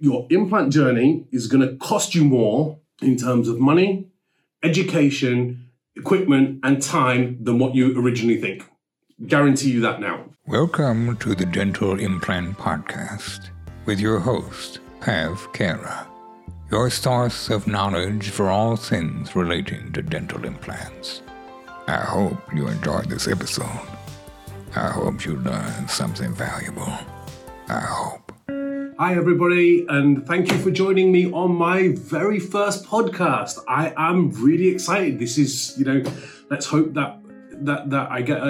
your implant journey is going to cost you more in terms of money, education, equipment, and time than what you originally think. Guarantee you that now. Welcome to the Dental Implant Podcast with your host, Pav Kara, your source of knowledge for all things relating to dental implants. I hope you enjoyed this episode. I hope you learned something valuable. I hope. Hi, everybody, and thank you for joining me on my very first podcast. I am really excited. This is, you know, let's hope that that that I get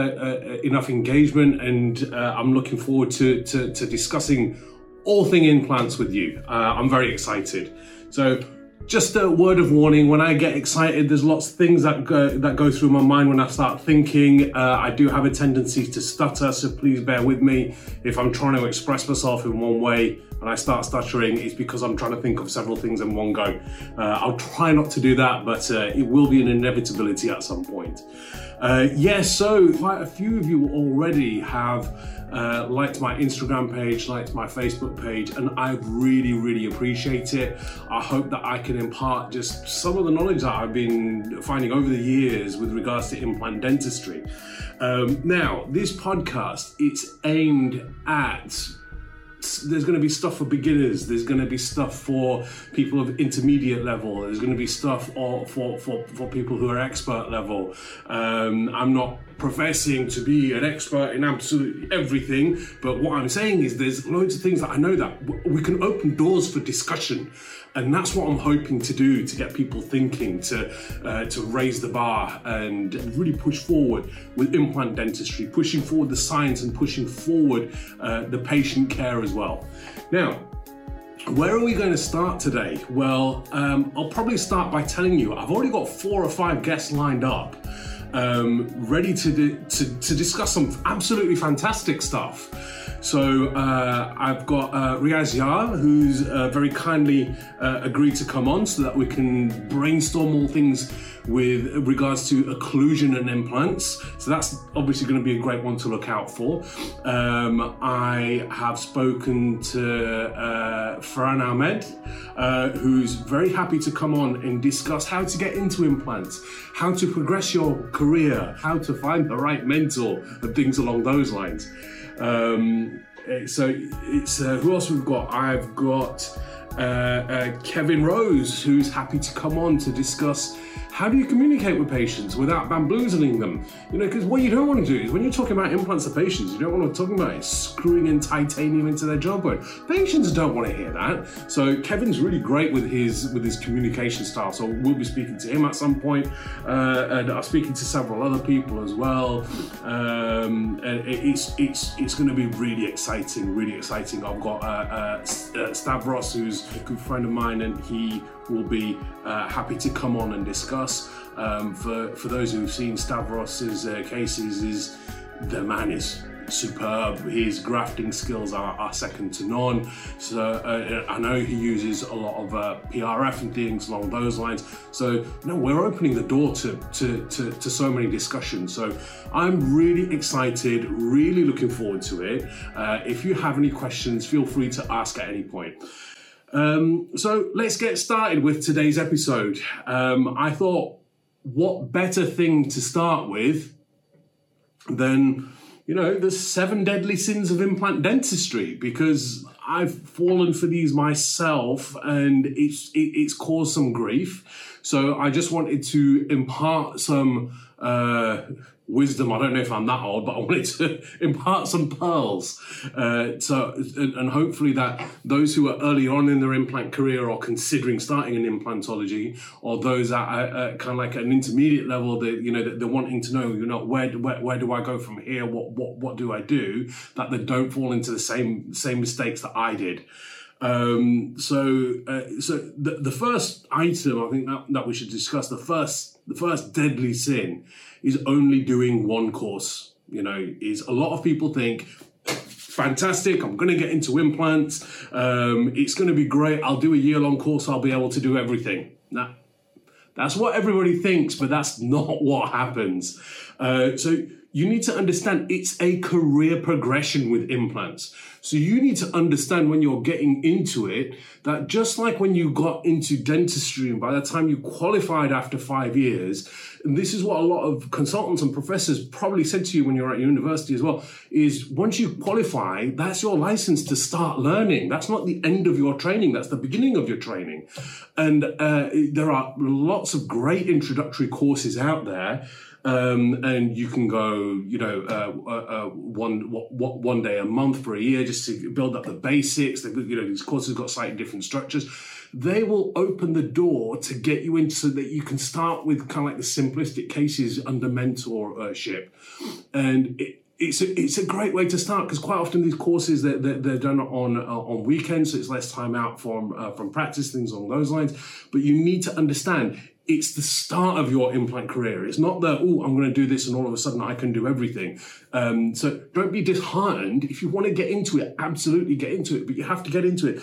enough engagement, and uh, I'm looking forward to, to, to discussing all thing implants with you. Uh, I'm very excited. So just a word of warning when I get excited, there's lots of things that go, that go through my mind when I start thinking. Uh, I do have a tendency to stutter, so please bear with me. If I'm trying to express myself in one way and I start stuttering, it's because I'm trying to think of several things in one go. Uh, I'll try not to do that, but uh, it will be an inevitability at some point. Uh, yes, yeah, so quite a few of you already have uh, liked my Instagram page, liked my Facebook page, and I really, really appreciate it. I hope that I can impart just some of the knowledge that I've been finding over the years with regards to implant dentistry. Um, now, this podcast, it's aimed at there's going to be stuff for beginners. There's going to be stuff for people of intermediate level. There's going to be stuff for for for, for people who are expert level. Um, I'm not professing to be an expert in absolutely everything, but what I'm saying is there's loads of things that I know that we can open doors for discussion. And that's what I'm hoping to do to get people thinking, to uh, to raise the bar and really push forward with implant dentistry, pushing forward the science and pushing forward uh, the patient care as well. Now, where are we going to start today? Well, um, I'll probably start by telling you I've already got four or five guests lined up um, ready to, to, to discuss some absolutely fantastic stuff. So uh, I've got uh, Riaz Yar, who's uh, very kindly uh, agreed to come on so that we can brainstorm all things with regards to occlusion and implants. So that's obviously going to be a great one to look out for. Um, I have spoken to uh, Farhan Ahmed, uh, who's very happy to come on and discuss how to get into implants, how to progress your career, how to find the right mentor, and things along those lines. Um, so it's uh, who else we've got? I've got uh, uh, Kevin Rose, who's happy to come on to discuss how do you communicate with patients without bamboozling them? You know, because what you don't want to do is when you're talking about implants to patients, you don't want to talk about is screwing in titanium into their jawbone. Patients don't want to hear that. So Kevin's really great with his with his communication style. So we'll be speaking to him at some point, uh, and I'm speaking to several other people as well. Um, it's it's it's going to be really exciting, really exciting. I've got uh, uh, uh, Stavros, who's a good friend of mine, and he will be uh, happy to come on and discuss. Um, for, for those who've seen Stavros's uh, cases, is the man is superb. His grafting skills are, are second to none. So uh, I know he uses a lot of uh, PRF and things along those lines. So no, we're opening the door to, to, to, to, so many discussions. So I'm really excited, really looking forward to it. Uh, if you have any questions, feel free to ask at any point. Um, so let's get started with today's episode. Um, I thought, what better thing to start with than, you know, the seven deadly sins of implant dentistry? Because I've fallen for these myself and it's, it, it's caused some grief. So I just wanted to impart some uh, wisdom. I don't know if I'm that old, but I wanted to impart some pearls. Uh, so, and hopefully that those who are early on in their implant career or considering starting an implantology, or those at, at kind of like an intermediate level, that you know that they're wanting to know, you know, where, where where do I go from here? What what what do I do? That they don't fall into the same same mistakes that I did. Um, so, uh, so the, the first item I think that, that we should discuss the first the first deadly sin is only doing one course. You know, is a lot of people think fantastic. I'm going to get into implants. Um, it's going to be great. I'll do a year long course. I'll be able to do everything. Nah, that's what everybody thinks, but that's not what happens. Uh, so you need to understand it's a career progression with implants. So you need to understand when you're getting into it that just like when you got into dentistry and by the time you qualified after five years, and this is what a lot of consultants and professors probably said to you when you're at university as well, is once you qualify, that's your license to start learning. That's not the end of your training. That's the beginning of your training. And uh, there are lots of great introductory courses out there um, and you can go, you know, uh, uh, uh one what, one day a month for a year just to build up the basics. you know, these courses got slightly different structures. They will open the door to get you into so that you can start with kind of like the simplistic cases under mentorship, and it, it's a, it's a great way to start because quite often these courses they're, they're, they're done on uh, on weekends, so it's less time out from uh, from practice things along those lines. But you need to understand it's the start of your implant career. It's not that, oh, I'm going to do this and all of a sudden I can do everything. Um, so don't be disheartened. If you want to get into it, absolutely get into it, but you have to get into it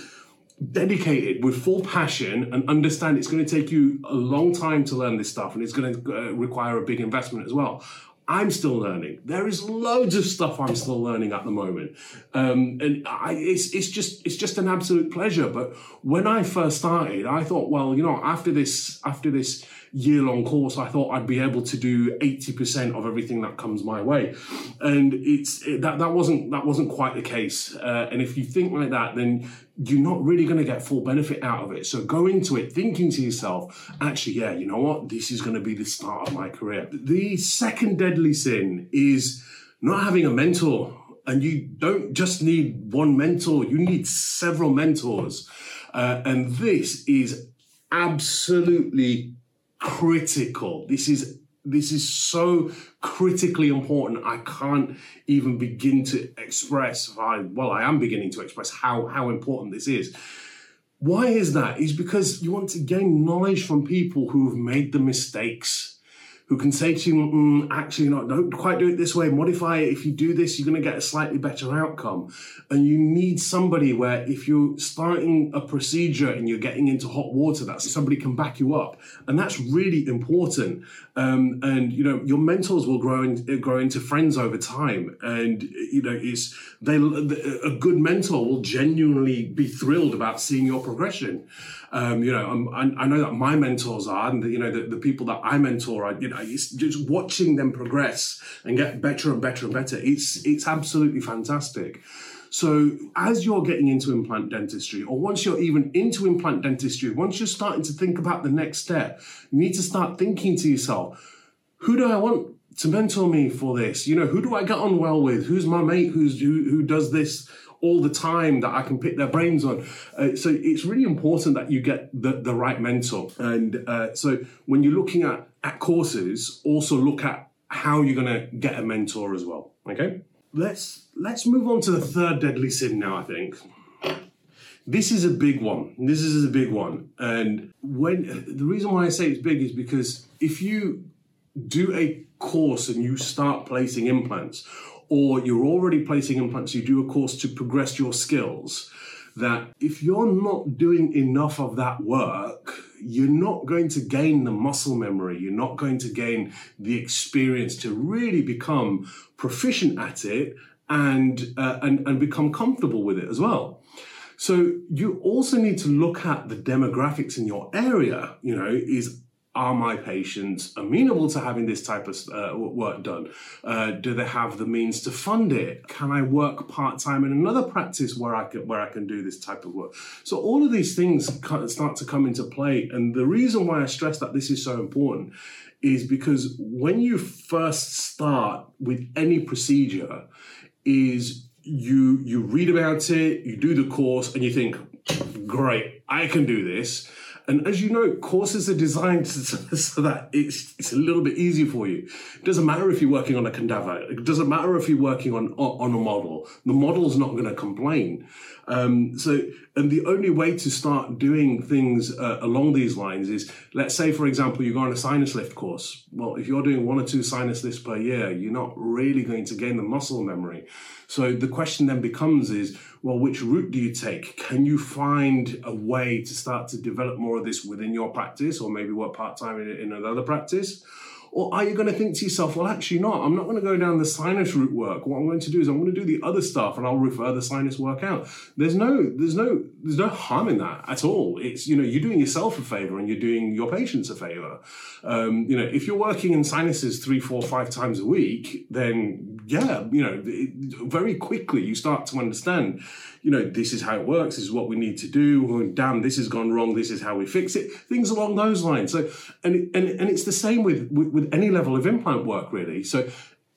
dedicated with full passion and understand it's going to take you a long time to learn this stuff and it's going to uh, require a big investment as well. I'm still learning. There is loads of stuff I'm still learning at the moment, um, and I, it's it's just it's just an absolute pleasure. But when I first started, I thought, well, you know, after this after this year long course, I thought I'd be able to do eighty percent of everything that comes my way, and it's it, that that wasn't that wasn't quite the case. Uh, and if you think like that, then you're not really going to get full benefit out of it. So go into it thinking to yourself, actually, yeah, you know what? This is going to be the start of my career. The second deadly sin is not having a mentor. And you don't just need one mentor, you need several mentors. Uh, and this is absolutely critical. This is this is so critically important. I can't even begin to express, I, well, I am beginning to express how, how important this is. Why is that? Is because you want to gain knowledge from people who have made the mistakes who can say to you, mm, actually, not, don't quite do it this way, modify it. If you do this, you're going to get a slightly better outcome. And you need somebody where if you're starting a procedure and you're getting into hot water, that somebody can back you up. And that's really important. Um, and, you know, your mentors will grow, in, grow into friends over time. And, you know, it's, they, a good mentor will genuinely be thrilled about seeing your progression. Um, you know, I, I know that my mentors are, and the, you know, the, the people that I mentor, are, you know, it's just watching them progress and get better and better and better. It's it's absolutely fantastic. So as you're getting into implant dentistry, or once you're even into implant dentistry, once you're starting to think about the next step, you need to start thinking to yourself, who do I want to mentor me for this? You know, who do I get on well with? Who's my mate who's who, who does this all the time that I can pick their brains on. Uh, so it's really important that you get the, the right mentor. And uh, so when you're looking at, at courses, also look at how you're going to get a mentor as well. Okay. Let's let's move on to the third deadly sin now. I think this is a big one. This is a big one, and when the reason why I say it's big is because if you do a course and you start placing implants, or you're already placing implants, you do a course to progress your skills, that if you're not doing enough of that work, you're not going to gain the muscle memory, you're not going to gain the experience to really become proficient at it and, uh, and, and become comfortable with it as well. So you also need to look at the demographics in your area. You know, is are my patients amenable to having this type of uh, work done? Uh, do they have the means to fund it? Can I work part time in another practice where I can where I can do this type of work? So all of these things start to come into play, and the reason why I stress that this is so important is because when you first start with any procedure, is you you read about it, you do the course, and you think, great, I can do this and as you know, courses are designed so that it's, it's a little bit easier for you. It doesn't matter if you're working on a cadaver. It doesn't matter if you're working on, on a model. The model's not going to complain. Um, so, and the only way to start doing things uh, along these lines is, let's say, for example, you go on a sinus lift course. Well, if you're doing one or two sinus lifts per year, you're not really going to gain the muscle memory. So the question then becomes is, well, which route do you take? Can you find a way to start to develop more of this within your practice or maybe work part time in, in another practice? Or are you going to think to yourself, well, actually not. I'm not going to go down the sinus route work. What I'm going to do is I'm going to do the other stuff and I'll refer the sinus work out. There's no, there's no, there's no harm in that at all. It's, you know, you're doing yourself a favor and you're doing your patients a favor. Um, you know, if you're working in sinuses three, four, five times a week, then yeah, you know, it, very quickly you start to understand, you know, this is how it works. This is what we need to do. Oh, damn, this has gone wrong. This is how we fix it. Things along those lines. So, and, and, and it's the same with, with, with any level of implant work, really. So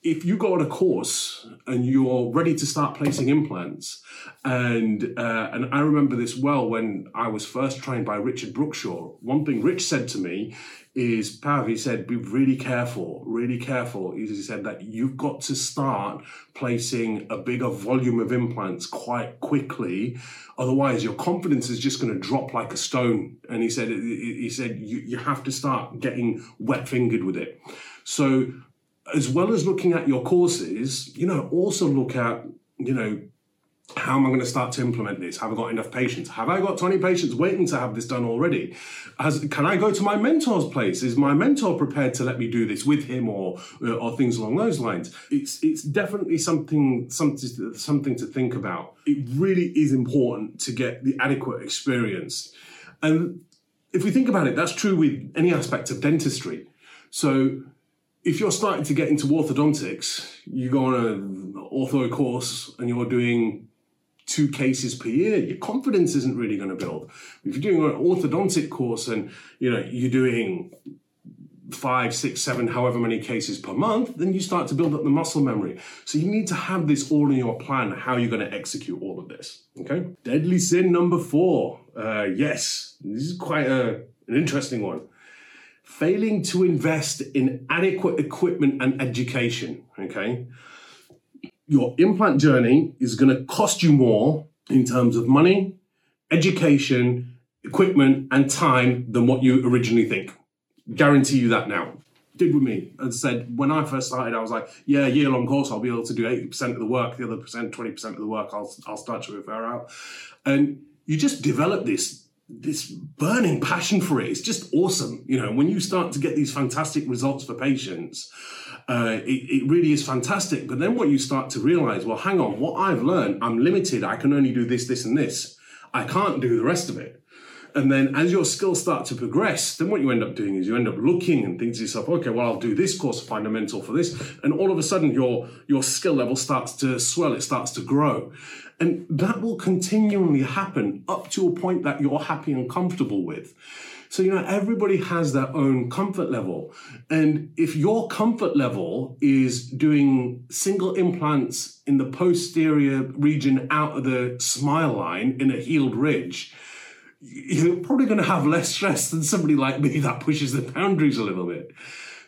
if you go on a course and you're ready to start placing implants, and uh, and I remember this well when I was first trained by Richard Brookshaw. One thing Rich said to me is, Pav, he said, be really careful, really careful. He said that you've got to start placing a bigger volume of implants quite quickly, otherwise your confidence is just going to drop like a stone. And he said, he said you, you have to start getting wet fingered with it. So as well as looking at your courses, you know, also look at, you know, how am I going to start to implement this? Have I got enough patients? Have I got 20 patients waiting to have this done already? Has, can I go to my mentor's place? Is my mentor prepared to let me do this with him or, uh, or things along those lines? It's, it's definitely something, something, something to think about. It really is important to get the adequate experience. And if we think about it, that's true with any aspect of dentistry. So if you're starting to get into orthodontics, you go on an ortho course and you're doing two cases per year, your confidence isn't really going to build. If you're doing an orthodontic course and you know you're doing five, six, seven, however many cases per month, then you start to build up the muscle memory. So you need to have this all in your plan, how you're going to execute all of this. Okay. Deadly sin number four. Uh, yes, this is quite a, an interesting one failing to invest in adequate equipment and education. Okay. Your implant journey is going to cost you more in terms of money, education, equipment, and time than what you originally think. Guarantee you that now. Did with me. and said, when I first started, I was like, yeah, year long course, I'll be able to do 80% of the work, the other percent, 20% of the work, I'll, I'll start to refer out. And you just develop this this burning passion for it. It's just awesome. You know, when you start to get these fantastic results for patients, uh, it, it, really is fantastic. But then what you start to realize, well, hang on, what I've learned, I'm limited. I can only do this, this, and this. I can't do the rest of it. And then as your skills start to progress, then what you end up doing is you end up looking and thinking to yourself, okay, well, I'll do this course fundamental for this. And all of a sudden your, your skill level starts to swell, it starts to grow. And that will continually happen up to a point that you're happy and comfortable with. So, you know, everybody has their own comfort level. And if your comfort level is doing single implants in the posterior region out of the smile line in a healed ridge, you're probably going to have less stress than somebody like me that pushes the boundaries a little bit.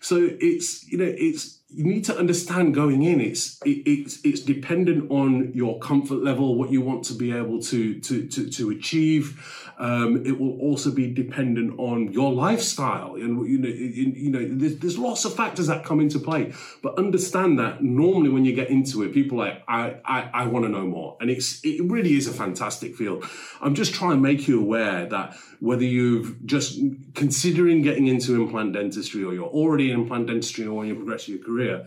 So it's, you know, it's, you need to understand going in it's it, it's it's dependent on your comfort level what you want to be able to to to, to achieve. Um, it will also be dependent on your lifestyle and you know you, you know there's, there's, lots of factors that come into play. But understand that normally when you get into it people like i i, I want to know more. And it's it really is a fantastic field. I'm just trying to make you aware that whether you've just considering getting into implant dentistry or you're already in implant dentistry or you progress your career career,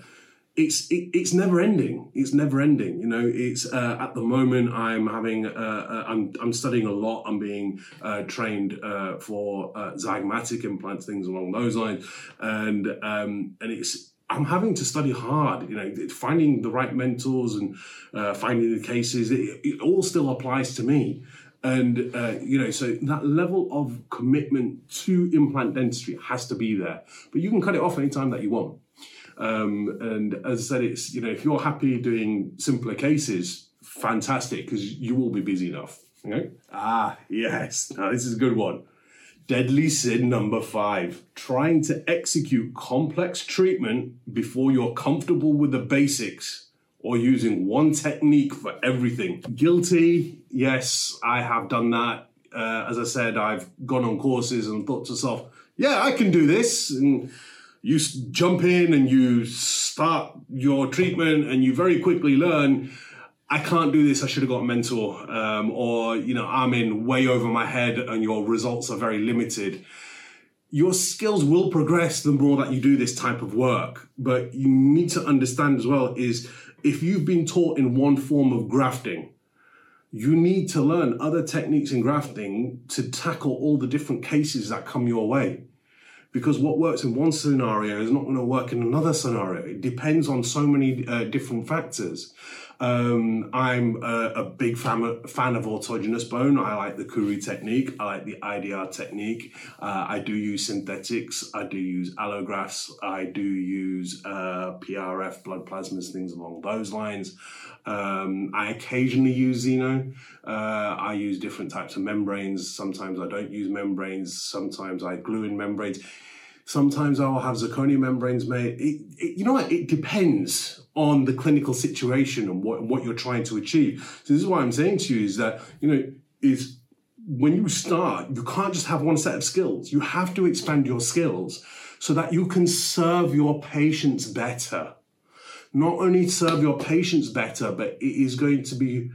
it's it, it's never ending. It's never ending. You know, it's uh, at the moment I'm having uh, uh, I'm I'm studying a lot. I'm being uh, trained uh, for uh, zygomatic implants, things along those lines, and um, and it's I'm having to study hard, you know, finding the right mentors and finding the cases. It, it, all still applies to me. And, you know, so that level of commitment to implant dentistry has to be there. But you can cut it off anytime that you want. Um, and as I said, it's you know if you're happy doing simpler cases, fantastic because you will be busy enough. Okay. Ah, yes. Now this is a good one. Deadly sin number five: trying to execute complex treatment before you're comfortable with the basics or using one technique for everything. Guilty. Yes, I have done that. Uh, as I said, I've gone on courses and thought to myself, yeah, I can do this. And you jump in and you start your treatment and you very quickly learn I can't do this. I should have got a mentor, um, or you know, I'm in way over my head, and your results are very limited. your skills will progress the more that you do this type of work. But you need to understand as well is if you've been taught in one form of grafting, you need to learn other techniques in grafting to tackle all the different cases that come your way. Because what works in one scenario is not going to work in another scenario. It depends on so many uh, different factors. Um, I'm a, a big fan, fan, of autogenous bone. I like the Khoury technique. I like the IDR technique. Uh, I do use synthetics. I do use allografts. I do use uh, PRF, blood plasmas, things along those lines. Um, I occasionally use Xeno. Uh, I use different types of membranes. Sometimes I don't use membranes. Sometimes I glue in membranes. Sometimes I'll have zirconia membranes made. It, it, you know what? It depends on the clinical situation and what, what you're trying to achieve. So this is what I'm saying to you is that, you know, is when you start, you can't just have one set of skills. You have to expand your skills so that you can serve your patients better. Not only serve your patients better, but it is going to be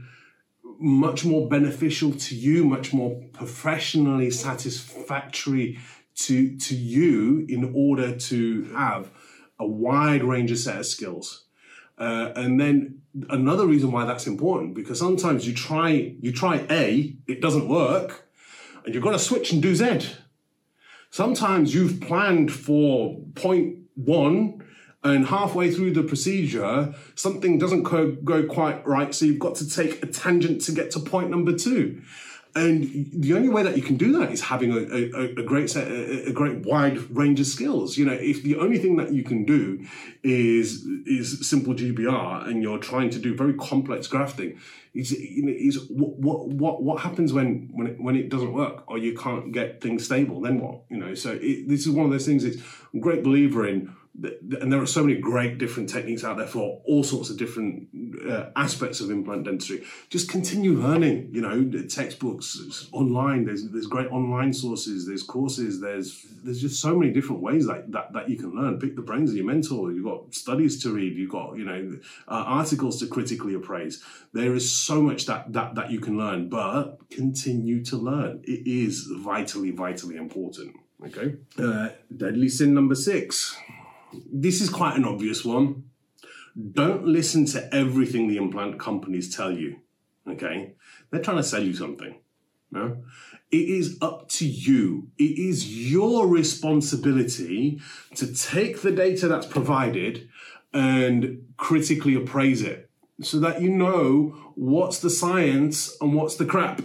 much more beneficial to you, much more professionally satisfactory to, to you in order to have a wide range of set of skills. Uh, and then another reason why that's important because sometimes you try you try A, it doesn't work, and you've got to switch and do Z. Sometimes you've planned for point one, and halfway through the procedure, something doesn't go, go quite right, so you've got to take a tangent to get to point number two. And the only way that you can do that is having a, a, a great set, a, a, great wide range of skills. You know, if the only thing that you can do is is simple GBR, and you're trying to do very complex grafting, is you know, is what what what happens when when it, when it doesn't work or you can't get things stable? Then what? You know, so it, this is one of those things. It's I'm a great believer in and there are so many great different techniques out there for all sorts of different uh, aspects of implant dentistry. Just continue learning. You know, textbooks online. There's there's great online sources. There's courses. There's there's just so many different ways that that, that you can learn. Pick the brains of your mentor. You've got studies to read. You've got you know uh, articles to critically appraise. There is so much that that that you can learn, but continue to learn. It is vitally vitally important. Okay. Uh, deadly sin number six this is quite an obvious one. Don't listen to everything the implant companies tell you. Okay? They're trying to sell you something. No? It is up to you. It is your responsibility to take the data that's provided and critically appraise it so that you know what's the science and what's the crap.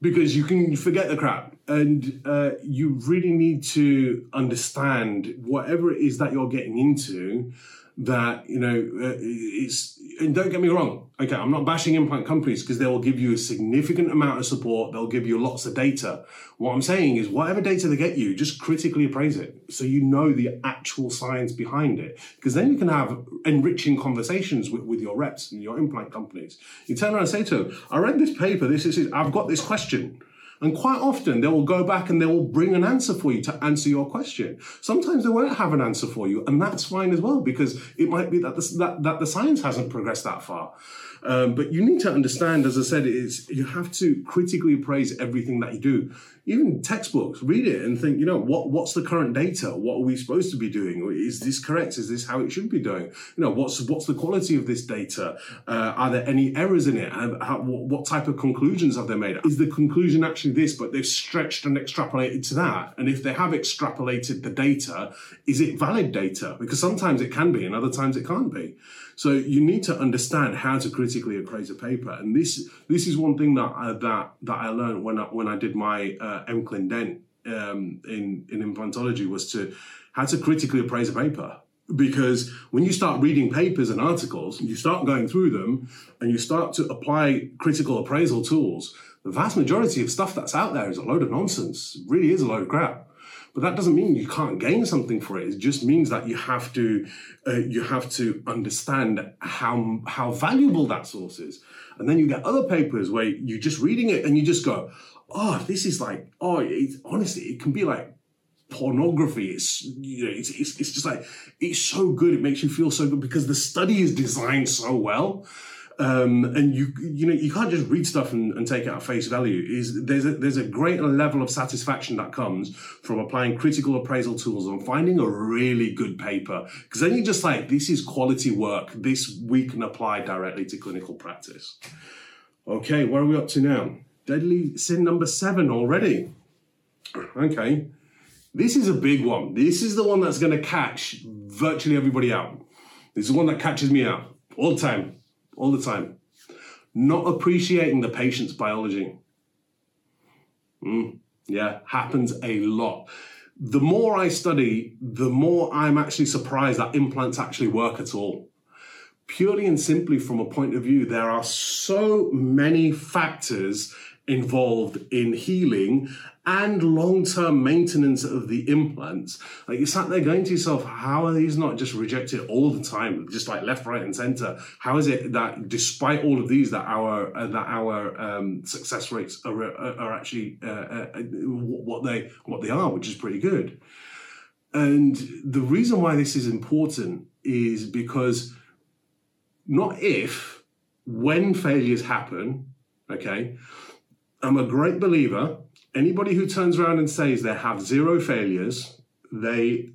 Because you can forget the crap and uh, you really need to understand whatever it is that you're getting into that you know uh, it's and don't get me wrong okay i'm not bashing implant companies because they will give you a significant amount of support they'll give you lots of data. What i'm saying is whatever data they get you just critically appraise it so you know the actual science behind it because then you can have enriching conversations with, with your reps and your implant companies. You turn around and say to them i read this paper this is i've got this question and quite often they will go back and they will bring an answer for you to answer your question. Sometimes they won't have an answer for you, and that's fine as well because it might be that the, that, that the science hasn't progressed that far. Um, but you need to understand, as I said, is you have to critically appraise everything that you do. Even textbooks, read it and think, you know, what what's the current data? What are we supposed to be doing? Is this correct? Is this how it should be doing? You know, what's what's the quality of this data? Uh, are there any errors in it? How, what type of conclusions have they made? Is the conclusion actually this, but they've stretched and extrapolated to that? And if they have extrapolated the data, is it valid data? Because sometimes it can be, and other times it can't be. So you need to understand how to critically appraise a paper, and this this is one thing that I, that that I learned when I when I did my uh, MClinDent um, in in implantology was to how to critically appraise a paper because when you start reading papers and articles, you start going through them and you start to apply critical appraisal tools, the vast majority of stuff that's out there is a load of nonsense. It really is a load of crap. But that doesn't mean you can't gain something for it. It just means that you have to uh, you have to understand how how valuable that source is. And then you get other papers where you're just reading it and you just go, oh, this is like, oh, it's honestly, it can be like pornography. It's you know, it's, it's, it's just like it's so good. It makes you feel so good because the study is designed so well um, and you you know you can't just read stuff and, and take it at face value. Is there's a there's a great level of satisfaction that comes from applying critical appraisal tools and finding a really good paper because then you're just like this is quality work. This we can apply directly to clinical practice. Okay, where are we up to now? Deadly sin number seven already. Okay, this is a big one. This is the one that's going to catch virtually everybody out. This is the one that catches me out all the time all the time. Not appreciating the patient's biology. Mm, yeah, happens a lot. The more I study, the more I'm actually surprised that implants actually work at all. Purely and simply from a point of view, there are so many factors involved in healing and long-term maintenance of the implants. Like you sat there going to yourself, how are these not just rejected all the time, just like left, right, and center? How is it that despite all of these, that our uh, that our um, success rates are, are actually uh, uh, what they what they are, which is pretty good. And the reason why this is important is because not if, when failures happen, okay, I'm a great believer anybody who turns around and says they have zero failures, they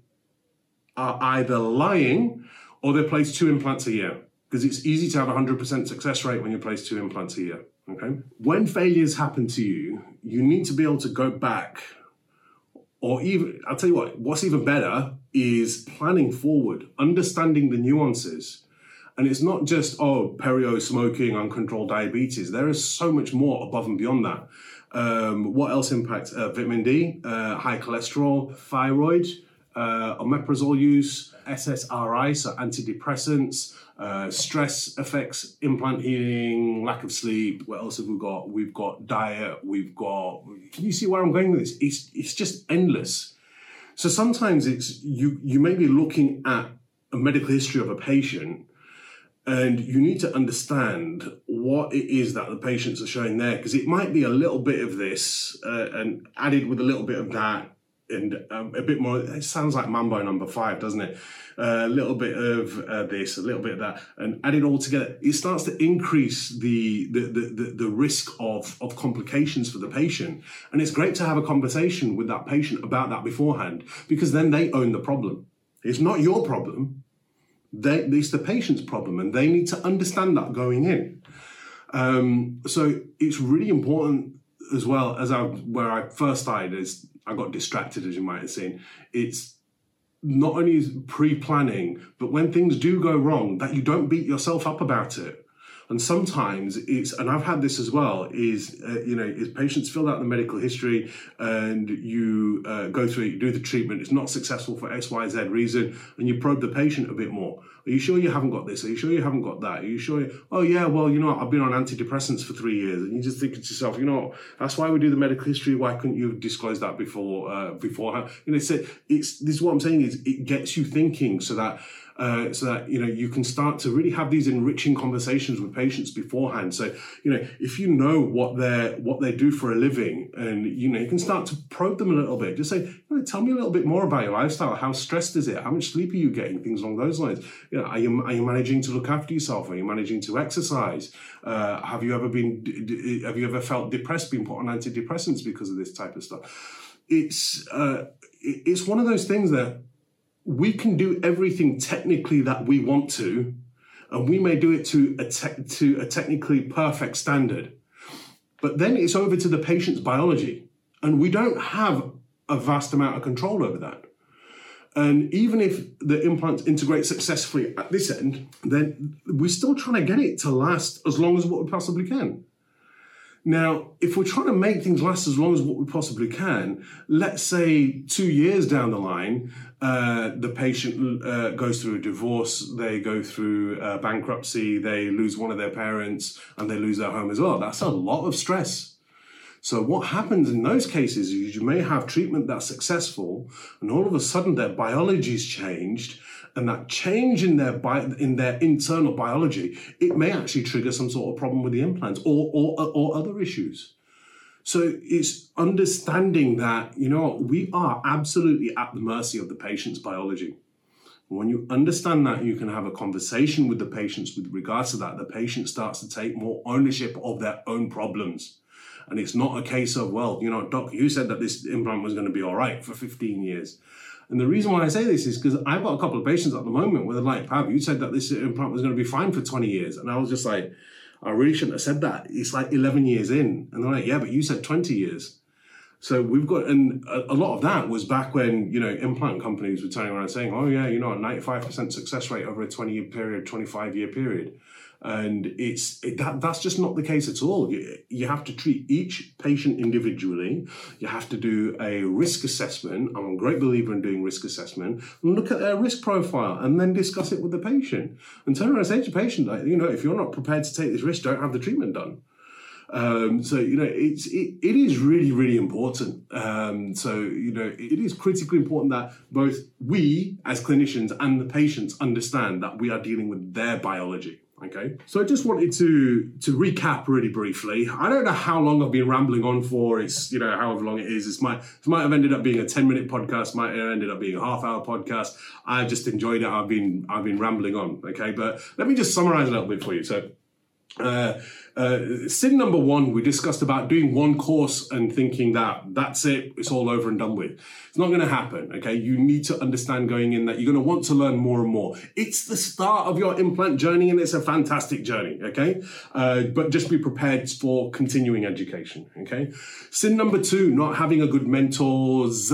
are either lying or they place two implants a year. Because it's easy to have a 100% success rate when you place two implants a year. Okay. When failures happen to you, you need to be able to go back, or even, I'll tell you what, what's even better is planning forward, understanding the nuances. And it's not just, oh, perio, smoking, uncontrolled diabetes. There is so much more above and beyond that. Um, what else impacts uh, vitamin D, uh, high cholesterol, thyroid, uh, omeprazole use, SSRI, so antidepressants, uh, stress effects, implant healing, lack of sleep. What else have we got? We've got diet. We've got. Can you see where I'm going with this? It's it's just endless. So sometimes it's you you may be looking at a medical history of a patient and you need to understand what it is that the patients are showing there, because it might be a little bit of this uh, and added with a little bit of that and um, a bit more. It sounds like Mambo number five, doesn't it? Uh, a little bit of uh, this, a little bit of that, and add it all together. It starts to increase the the, the, the risk of, of complications for the patient. And it's great to have a conversation with that patient about that beforehand, because then they own the problem. It's not your problem they, it's the patient's problem, and they need to understand that going in. Um, so it's really important as well as I where I first started is I got distracted as you might have seen. It's not only pre-planning, but when things do go wrong, that you don't beat yourself up about it. And sometimes it's, and I've had this as well, is, uh, you know, is patients fill out the medical history and you uh, go through it, you do the treatment, it's not successful for X, Y, Z reason, and you probe the patient a bit more. Are you sure you haven't got this? Are you sure you haven't got that? Are you sure? You, oh, yeah, well, you know, I've been on antidepressants for three years. And you just think to yourself, you know, that's why we do the medical history. Why couldn't you disclose that before, uh, beforehand? You know, it's, it's, this is what I'm saying is it gets you thinking so that, uh, so that you know you can start to really have these enriching conversations with patients beforehand. So you know if you know what they what they do for a living, and you know you can start to probe them a little bit. Just say, tell me a little bit more about your lifestyle. How stressed is it? How much sleep are you getting? Things along those lines. You know, are you are you managing to look after yourself? Are you managing to exercise? Uh, have you ever been have you ever felt depressed, being put on antidepressants because of this type of stuff? It's uh, it's one of those things that we can do everything technically that we want to, and we may do it to a, te- to a technically perfect standard. But then it's over to the patient's biology, and we don't have a vast amount of control over that. And even if the implants integrate successfully at this end, then we're still trying to get it to last as long as what we possibly can. Now, if we're trying to make things last as long as what we possibly can, let's say two years down the line, uh, the patient uh, goes through a divorce, they go through uh, bankruptcy, they lose one of their parents, and they lose their home as well. That's a lot of stress. So, what happens in those cases is you may have treatment that's successful, and all of a sudden their biology's changed, and that change in their bi- in their internal biology, it may actually trigger some sort of problem with the implants or or, or other issues. So it's understanding that you know we are absolutely at the mercy of the patient's biology. When you understand that, you can have a conversation with the patients with regards to that. The patient starts to take more ownership of their own problems. And it's not a case of, well, you know, doc, you said that this implant was going to be all right for 15 years. And the reason why I say this is because I've got a couple of patients at the moment where they're like, Pav, you said that this implant was going to be fine for 20 years. And I was just like, I really shouldn't have said that. It's like 11 years in. And they're like, yeah, but you said 20 years. So we've got, and a, a, lot of that was back when, you know, implant companies were turning around saying, oh, yeah, you know, a 95% success rate over a 20 year period, 25 year period. And it's it, that that's just not the case at all. You, you have to treat each patient individually. You have to do a risk assessment. I'm a great believer in doing risk assessment. Look at their risk profile and then discuss it with the patient. And turn around and say to the patient, like, you know, if you're not prepared to take this risk, don't have the treatment done. Um, so you know it's it, it is really really important. Um, so you know it is critically important that both we as clinicians and the patients understand that we are dealing with their biology. Okay, so I just wanted to to recap really briefly. I don't know how long I've been rambling on for. It's you know however long it is. It's might it might have ended up being a ten minute podcast. Might have ended up being a half hour podcast. I just enjoyed it. I've been I've been rambling on. Okay, but let me just summarize a little bit for you. So uh, uh, sin number one, we discussed about doing one course and thinking that that's it, it's all over and done with. It's not going to happen. Okay, you need to understand going in that you're going to want to learn more and more. It's the start of your implant journey, and it's a fantastic journey. Okay, uh, but just be prepared for continuing education. Okay, sin number two, not having a good mentors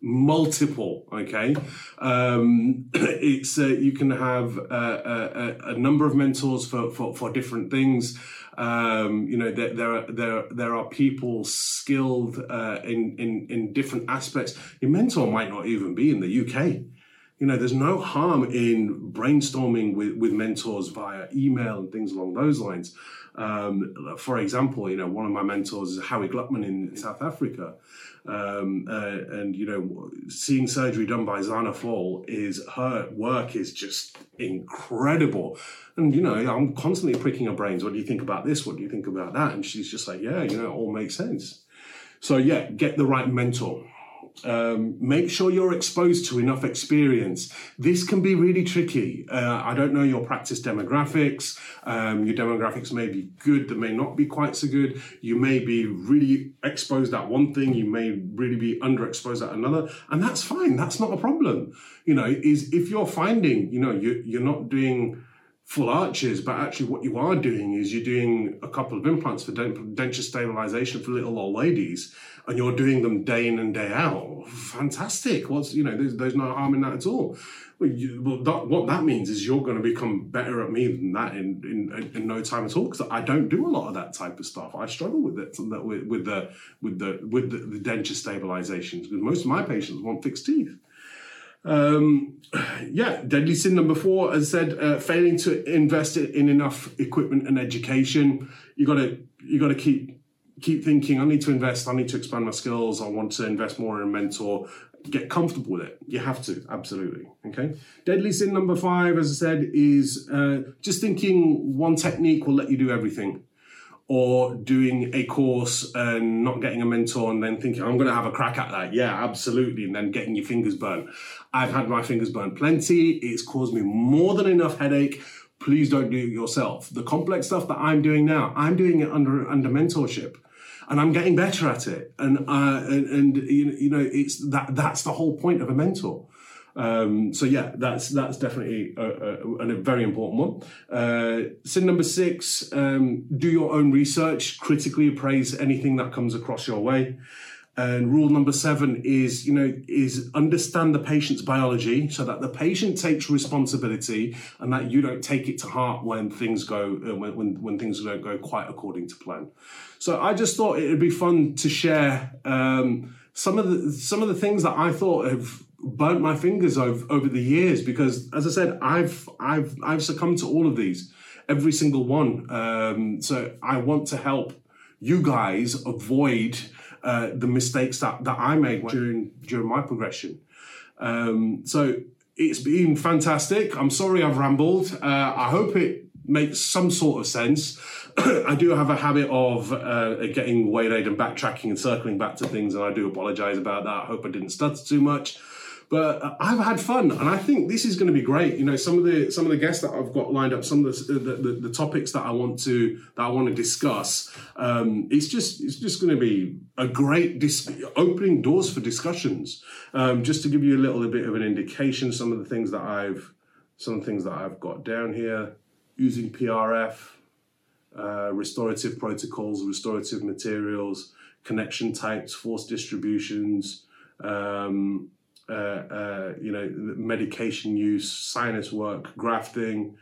multiple okay? Um it's uh, you can have uh, a, a, number of mentors for, for for different things. Um you know there there are there, there are people skilled uh in in in different aspects. Your mentor might not even be in the uk you know there's no harm in brainstorming with with mentors via email and things along those lines um, for example, you know, one of my mentors is Howie Gluckman in South Africa. Um, uh, and, you know, seeing surgery done by Zana Fall is her work is just incredible. And, you know, I'm constantly pricking her brains. What do you think about this? What do you think about that? And she's just like, yeah, you know, it all makes sense. So, yeah, get the right mentor. Um, make sure you're exposed to enough experience. This can be really tricky. Uh, I don't know your practice demographics. Um, your demographics may be good, they may not be quite so good. You may be really exposed at one thing, you may really be underexposed at another, and that's fine. That's not a problem. You know, is if you're finding, you know, you, you're not doing full arches, but actually what you are doing is you're doing a couple of implants for denture stabilization for little old ladies, and you're doing them day in and day out. Fantastic. What's you know, there's, there's no harm in that at all. Well, you, well that, what that means is you're going to become better at me than that in in, in no time at all because I don't do a lot of that type of stuff. I struggle with it with, with the with the with the, the denture stabilizations because most of my patients want fixed teeth. Um, yeah, deadly sin number four, as I said, uh, failing to invest in enough equipment and education. You got to you got to keep keep thinking. I need to invest. I need to expand my skills. I want to invest more in a mentor. Get comfortable with it. You have to absolutely. Okay. Deadly sin number five, as I said, is uh, just thinking one technique will let you do everything or doing a course and not getting a mentor and then thinking, I'm going to have a crack at that. Yeah, absolutely. And then getting your fingers burned. I've had my fingers burned plenty. It's caused me more than enough headache. Please don't do it yourself. The complex stuff that I'm doing now, I'm doing it under, under mentorship and I'm getting better at it. And, uh, and, and you know, it's that, that's the whole point of a mentor. Um, so yeah, that's that's definitely a, a, a very important one. Uh, sin number six: um, do your own research, critically appraise anything that comes across your way. And rule number seven is, you know, is understand the patient's biology so that the patient takes responsibility and that you don't take it to heart when things go uh, when, when, when things don't go quite according to plan. So I just thought it would be fun to share um, some of the some of the things that I thought have burnt my fingers over, over the years because as I said, I've I've I've succumbed to all of these, every single one. Um, so I want to help you guys avoid uh, the mistakes that, that I made during during my progression. Um, so it's been fantastic. I'm sorry I've rambled. Uh, I hope it makes some sort of sense. I do have a habit of uh, getting waylaid and backtracking and circling back to things, and I do apologize about that. I hope I didn't stutter too much. But uh, I've had fun, and I think this is going to be great. You know, some of the some of the guests that I've got lined up, some of the the, the, the topics that I want to that I want to discuss. Um, it's just it's just going to be a great dis- opening doors for discussions. Um, just to give you a little bit of an indication, some of the things that I've some things that I've got down here using PRF, uh, restorative protocols, restorative materials, connection types, force distributions. Um, uh, uh, you know, medication use, sinus work, grafting,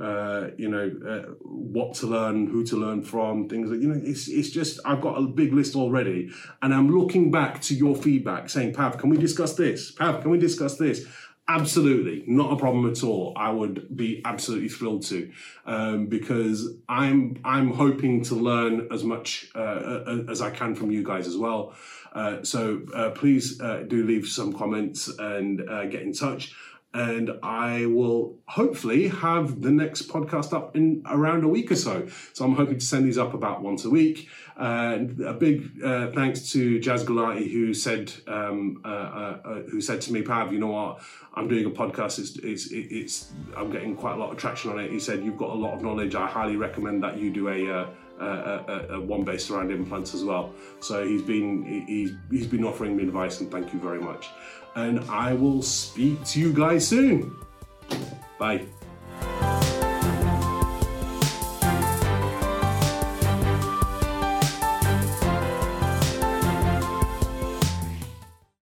uh, you know, uh, what to learn, who to learn from, things like, you know, it's, it's just, I've got a big list already. And I'm looking back to your feedback saying, Pav, can we discuss this? Pav, can we discuss this? Absolutely, not a problem at all. I would be absolutely thrilled to, um, because I'm I'm hoping to learn as much uh, as I can from you guys as well. Uh, so uh, please uh, do leave some comments and uh, get in touch and I will hopefully have the next podcast up in around a week or so. So I'm hoping to send these up about once a week. And a big uh, thanks to Jaz Gulati who said um, uh, uh, uh, who said to me, Pav, you know what? I'm doing a podcast. It's, it's it's I'm getting quite a lot of traction on it. He said you've got a lot of knowledge. I highly recommend that you do a uh, a, a, one based around implants as well. So he's been he's he's been offering me advice, and thank you very much and I will speak to you guys soon. Bye.